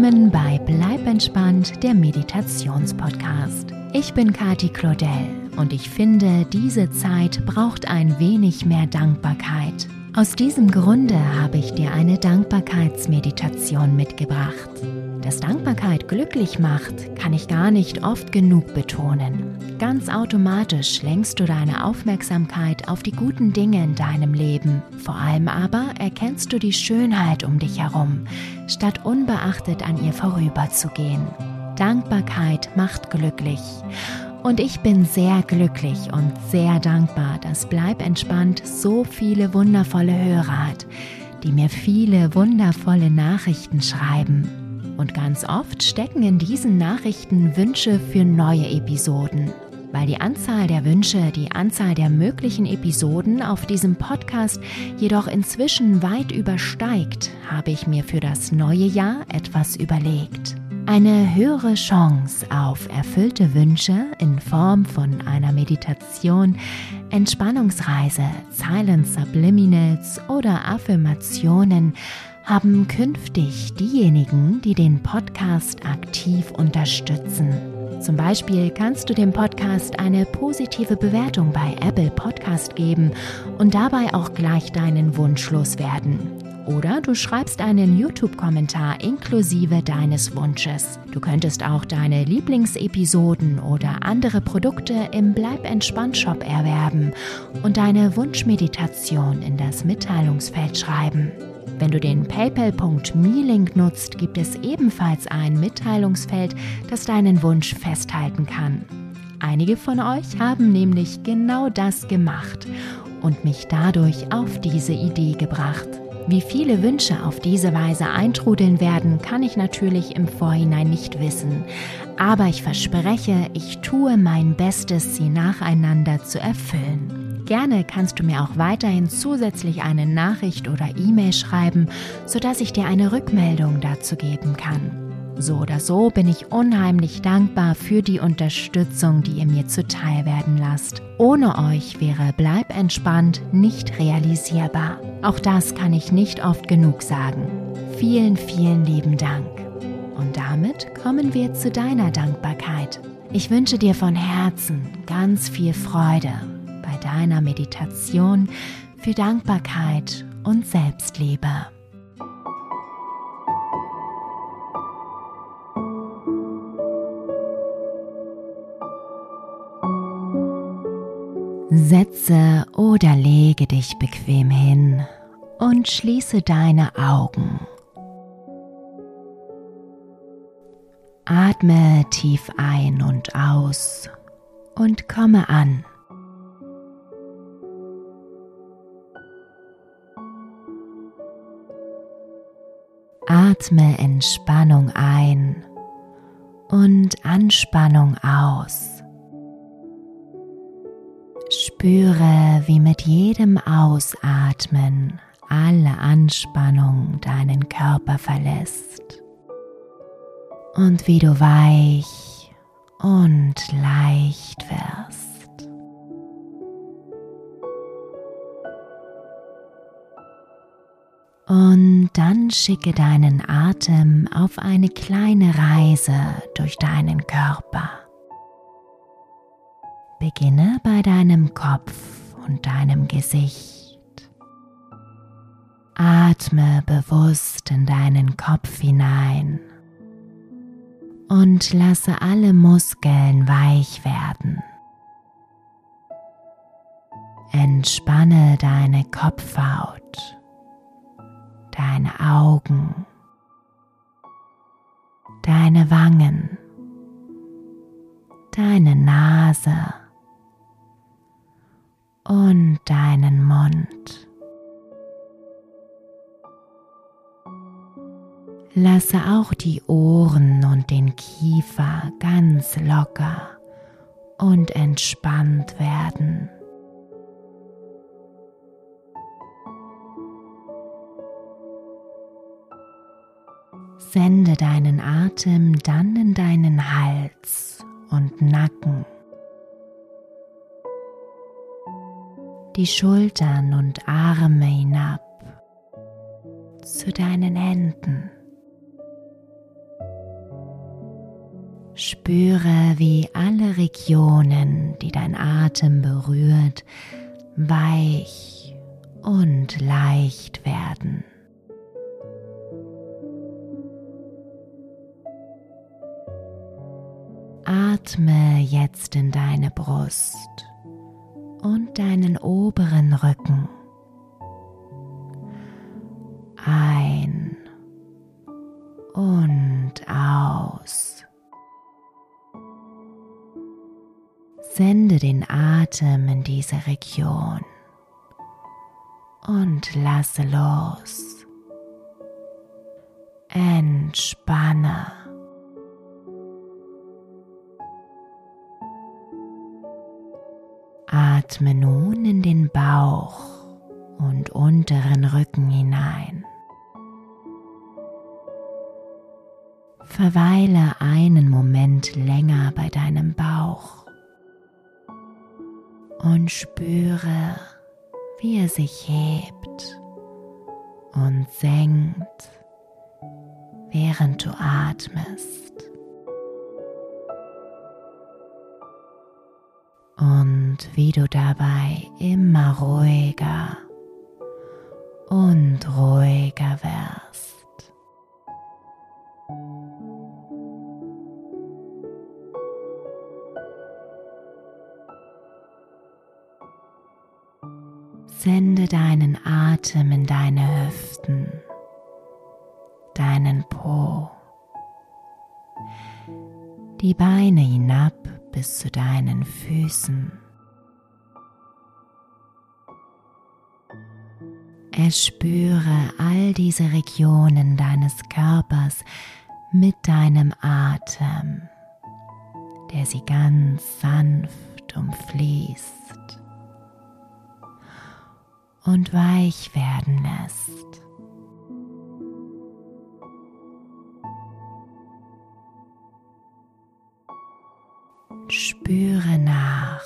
Willkommen bei Bleib entspannt, der Meditationspodcast. Ich bin Kati Claudel und ich finde, diese Zeit braucht ein wenig mehr Dankbarkeit. Aus diesem Grunde habe ich dir eine Dankbarkeitsmeditation mitgebracht. Dass Dankbarkeit glücklich macht, kann ich gar nicht oft genug betonen. Ganz automatisch lenkst du deine Aufmerksamkeit auf die guten Dinge in deinem Leben. Vor allem aber erkennst du die Schönheit um dich herum, statt unbeachtet an ihr vorüberzugehen. Dankbarkeit macht glücklich. Und ich bin sehr glücklich und sehr dankbar, dass Bleib entspannt so viele wundervolle Hörer hat, die mir viele wundervolle Nachrichten schreiben. Und ganz oft stecken in diesen Nachrichten Wünsche für neue Episoden. Weil die Anzahl der Wünsche, die Anzahl der möglichen Episoden auf diesem Podcast jedoch inzwischen weit übersteigt, habe ich mir für das neue Jahr etwas überlegt. Eine höhere Chance auf erfüllte Wünsche in Form von einer Meditation, Entspannungsreise, Silent Subliminals oder Affirmationen haben künftig diejenigen, die den Podcast aktiv unterstützen. Zum Beispiel kannst du dem Podcast eine positive Bewertung bei Apple Podcast geben und dabei auch gleich deinen Wunsch loswerden. Oder du schreibst einen YouTube-Kommentar inklusive deines Wunsches. Du könntest auch deine Lieblingsepisoden oder andere Produkte im Bleib entspannt Shop erwerben und deine Wunschmeditation in das Mitteilungsfeld schreiben. Wenn du den PayPal.me-Link nutzt, gibt es ebenfalls ein Mitteilungsfeld, das deinen Wunsch festhalten kann. Einige von euch haben nämlich genau das gemacht und mich dadurch auf diese Idee gebracht. Wie viele Wünsche auf diese Weise eintrudeln werden, kann ich natürlich im Vorhinein nicht wissen. Aber ich verspreche, ich tue mein Bestes, sie nacheinander zu erfüllen. Gerne kannst du mir auch weiterhin zusätzlich eine Nachricht oder E-Mail schreiben, sodass ich dir eine Rückmeldung dazu geben kann. So oder so bin ich unheimlich dankbar für die Unterstützung, die ihr mir zuteil werden lasst. Ohne euch wäre Bleib entspannt nicht realisierbar. Auch das kann ich nicht oft genug sagen. Vielen, vielen lieben Dank. Und damit kommen wir zu deiner Dankbarkeit. Ich wünsche dir von Herzen ganz viel Freude bei deiner Meditation für Dankbarkeit und Selbstliebe. Setze oder lege dich bequem hin und schließe deine Augen. Atme tief ein und aus und komme an. Atme Entspannung ein und Anspannung aus. Spüre, wie mit jedem Ausatmen alle Anspannung deinen Körper verlässt und wie du weich und leicht wirst. Und dann schicke deinen Atem auf eine kleine Reise durch deinen Körper. Beginne bei deinem Kopf und deinem Gesicht. Atme bewusst in deinen Kopf hinein und lasse alle Muskeln weich werden. Entspanne deine Kopfhaut, deine Augen, deine Wangen, deine Nase und deinen Mund. Lasse auch die Ohren und den Kiefer ganz locker und entspannt werden. Sende deinen Atem dann in deinen Hals und Nacken. Die Schultern und Arme hinab zu deinen Händen, Spüre, wie alle Regionen, die dein Atem berührt, weich und leicht werden. Atme jetzt in deine Brust und deinen oberen Rücken. Ein und aus. Sende den Atem in diese Region und lasse los. Entspanne. Atme nun in den Bauch und unteren Rücken hinein. Verweile einen Moment länger bei deinem Bauch und spüre, wie er sich hebt und senkt, während du atmest. Und wie du dabei immer ruhiger und ruhiger wirst. Sende deinen Atem in deine Hüften, deinen Po, die Beine hinab bis zu deinen Füßen. Erspüre all diese Regionen deines Körpers mit deinem Atem, der sie ganz sanft umfließt. und weich werden lässt. Spüre nach.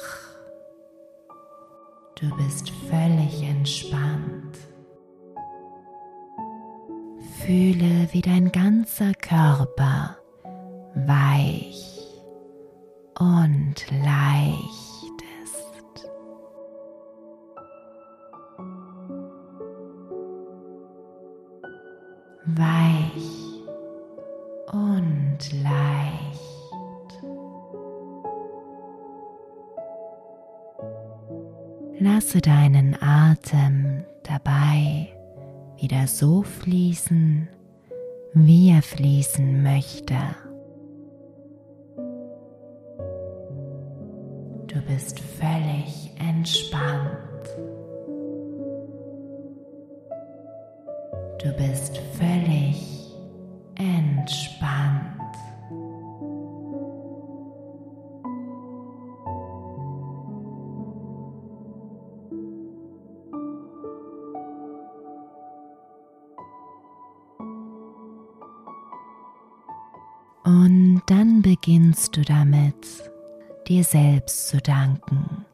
Du bist völlig entspannt. Fühle, wie dein ganzer Körper weich und leicht weich Lasse deinen Atem dabei wieder so fließen, wie er fließen möchte. Du bist völlig entspannt. Du bist völlig entspannt. Beginnst du damit, dir selbst zu danken,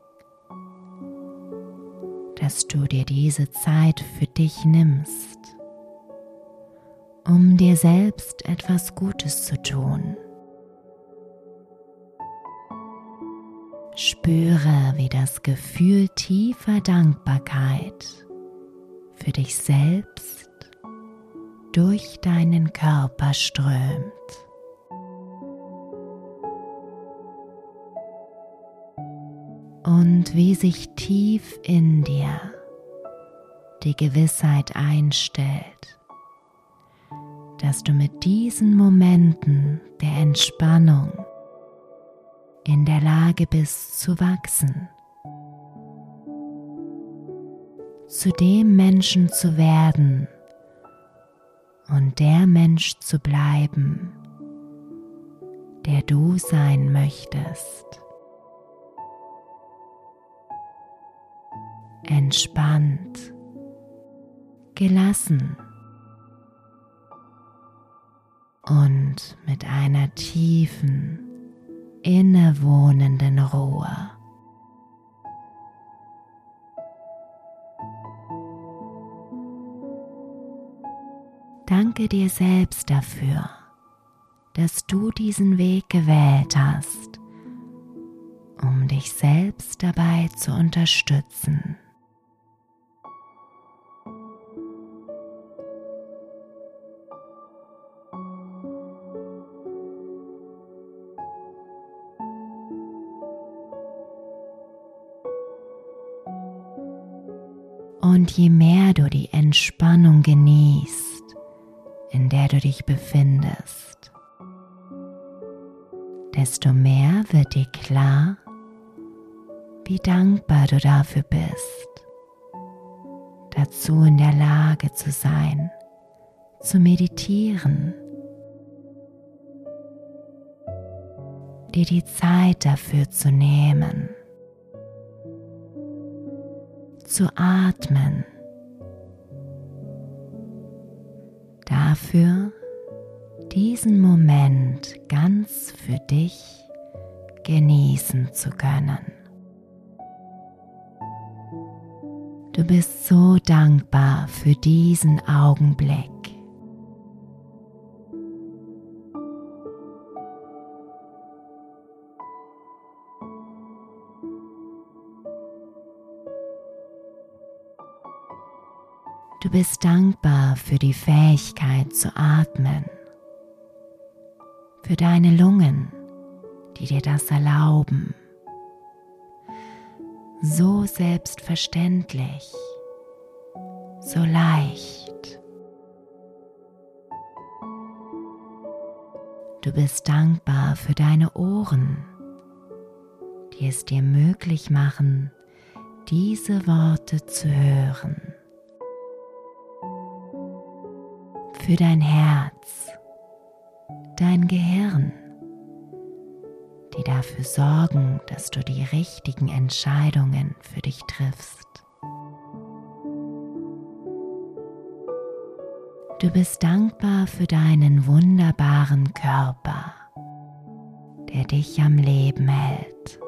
dass du dir diese Zeit für dich nimmst um dir selbst etwas Gutes zu tun. Spüre, wie das Gefühl tiefer Dankbarkeit für dich selbst durch deinen Körper strömt. Und wie sich tief in dir die Gewissheit einstellt, dass du mit diesen Momenten der Entspannung in der Lage bist zu wachsen, zu dem Menschen zu werden und der Mensch zu bleiben, der du sein möchtest. Entspannt, gelassen und mit einer tiefen, innewohnenden Ruhe. Danke dir selbst dafür, dass du diesen Weg gewählt hast, um dich selbst dabei zu unterstützen. Mehr du die Entspannung genießt, in der du dich befindest, desto mehr wird dir klar, wie dankbar du dafür bist, dazu in der Lage zu sein, zu meditieren, dir die Zeit dafür zu nehmen zu atmen. Dafür diesen Moment ganz für dich genießen zu können. Du bist so dankbar für diesen Augenblick. Du bist dankbar für die Fähigkeit zu atmen, für deine Lungen, die dir das erlauben. So selbstverständlich, so leicht. Du bist dankbar für deine Ohren, die es dir möglich machen, diese Worte zu hören. Für dein Herz, dein Gehirn, die dafür sorgen, dass du die richtigen Entscheidungen für dich triffst. Du bist dankbar für deinen wunderbaren Körper, der dich am Leben hält.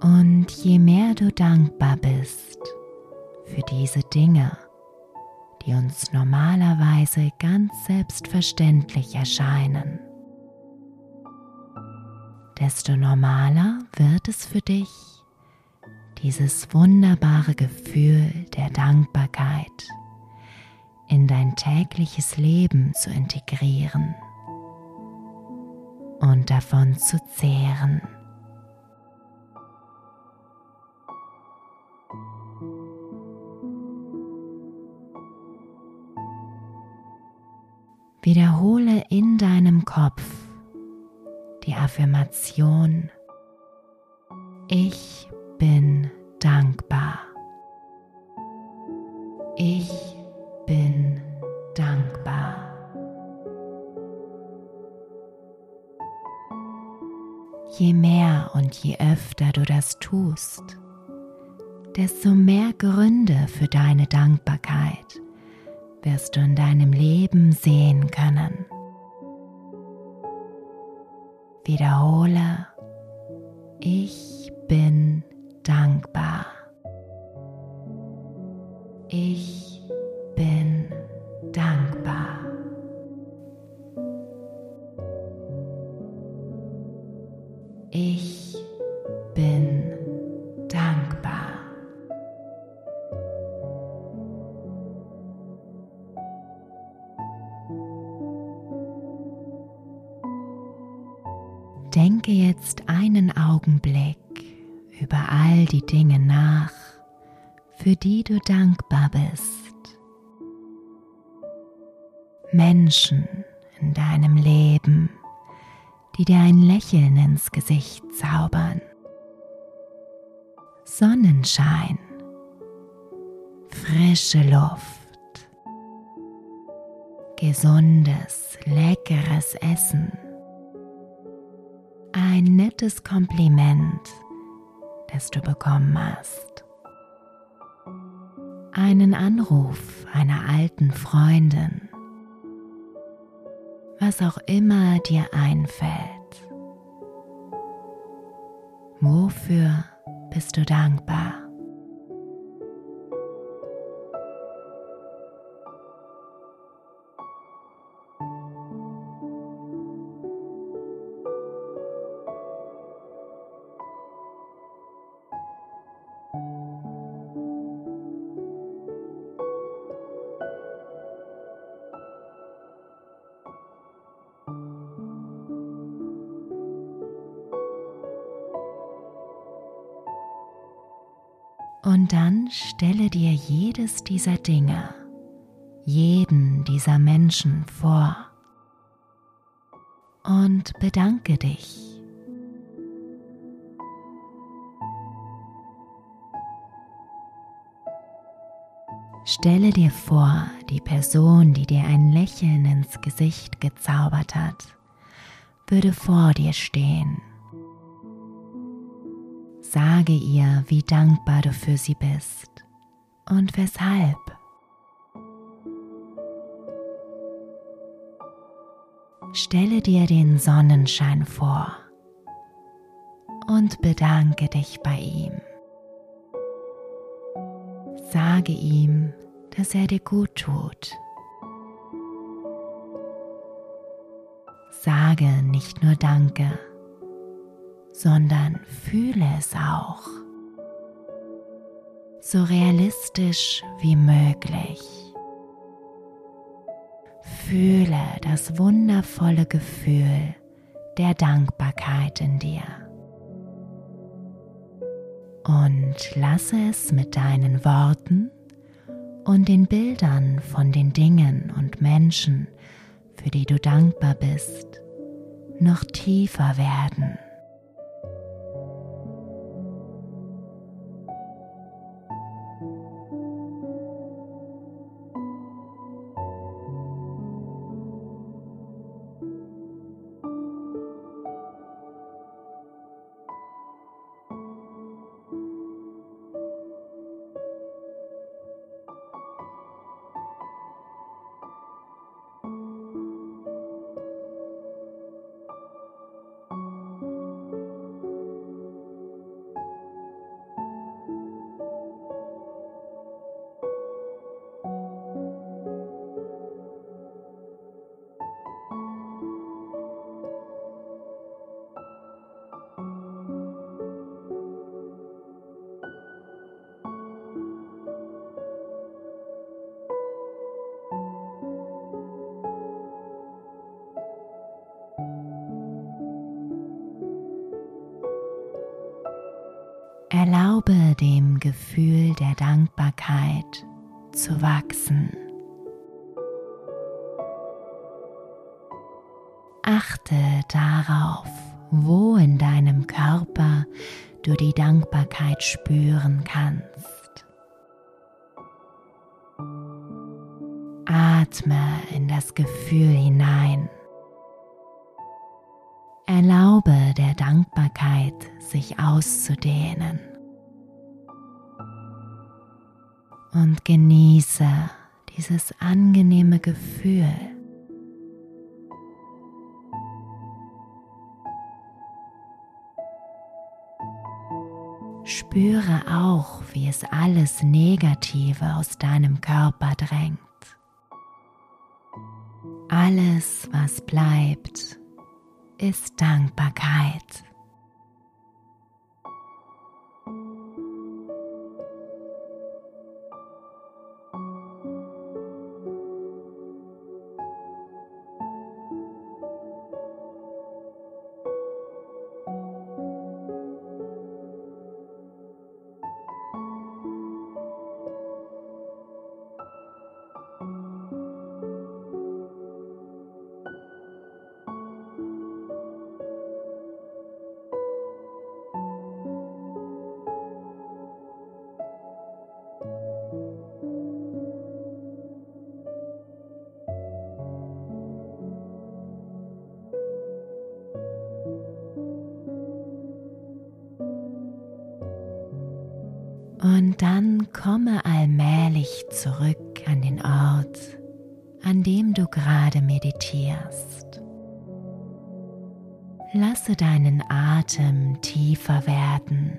Und je mehr du dankbar bist, für diese Dinge, die uns normalerweise ganz selbstverständlich erscheinen. Desto normaler wird es für dich, dieses wunderbare Gefühl der Dankbarkeit in dein tägliches Leben zu integrieren und davon zu zehren. Wiederhole in deinem Kopf die Affirmation Ich bin dankbar. Ich bin dankbar. Je mehr und je öfter du das tust, desto mehr Gründe für deine Dankbarkeit wirst du in deinem Leben sehen können. Wiederhole, ich bin dankbar. Ich bin dankbar. Ich Denke jetzt einen Augenblick über all die Dinge nach, für die du dankbar bist. Menschen in deinem Leben, die dir ein Lächeln ins Gesicht zaubern. Sonnenschein, frische Luft, gesundes, leckeres Essen ein nettes Kompliment, das du bekommen hast. Einen Anruf einer alten Freundin. Was auch immer dir einfällt. Wofür bist du dankbar? Und dann stelle dir jedes dieser Dinge, jeden dieser Menschen vor und bedanke dich. Stelle dir vor, die Person, die dir ein Lächeln ins Gesicht gezaubert hat, würde vor dir stehen. Sage ihr, wie dankbar du für sie bist und weshalb. Stelle dir den Sonnenschein vor und bedanke dich bei ihm. Sage ihm, dass er dir gut tut. Sage nicht nur Danke, sondern fühle es auch. So realistisch wie möglich. Fühle das wundervolle Gefühl der Dankbarkeit in dir und lasse es mit deinen Worten und den Bildern von den Dingen und Menschen, für die du dankbar bist, noch tiefer werden. Erlaube dem Gefühl der Dankbarkeit zu wachsen. Achte darauf, wo in deinem Körper du die Dankbarkeit spüren kannst. Atme in das Gefühl hinein. Erlaube der Dankbarkeit, sich auszudehnen. Und genieße dieses angenehme Gefühl. Spüre auch, wie es alles Negative aus deinem Körper drängt. Alles, was bleibt, ist Dankbarkeit. Und dann komme allmählich zurück an den Ort, an dem du gerade meditierst. Lasse deinen Atem tiefer werden.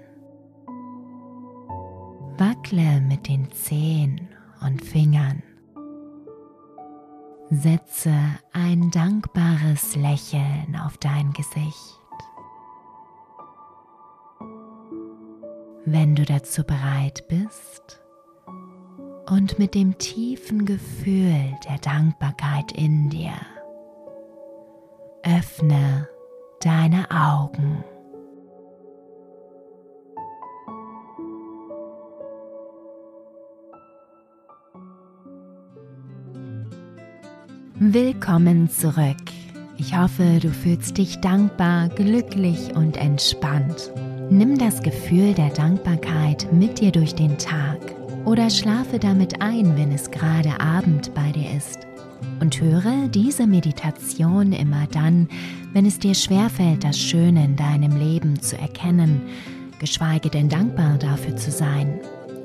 Wackle mit den Zehen und Fingern. Setze ein dankbares Lächeln auf dein Gesicht. wenn du dazu bereit bist und mit dem tiefen Gefühl der Dankbarkeit in dir. Öffne deine Augen. Willkommen zurück. Ich hoffe, du fühlst dich dankbar, glücklich und entspannt. Nimm das Gefühl der Dankbarkeit mit dir durch den Tag oder schlafe damit ein, wenn es gerade Abend bei dir ist. Und höre diese Meditation immer dann, wenn es dir schwerfällt, das Schöne in deinem Leben zu erkennen, geschweige denn dankbar dafür zu sein.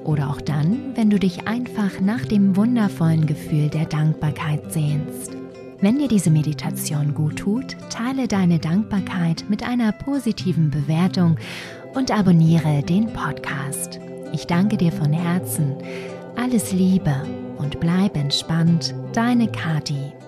Oder auch dann, wenn du dich einfach nach dem wundervollen Gefühl der Dankbarkeit sehnst. Wenn dir diese Meditation gut tut, teile deine Dankbarkeit mit einer positiven Bewertung und abonniere den Podcast. Ich danke dir von Herzen. Alles Liebe und bleib entspannt. Deine Kati.